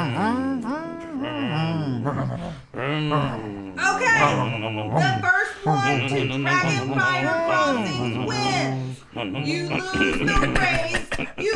Okay, the first one to Dragon Rider Crossings wins. You lose the race, you.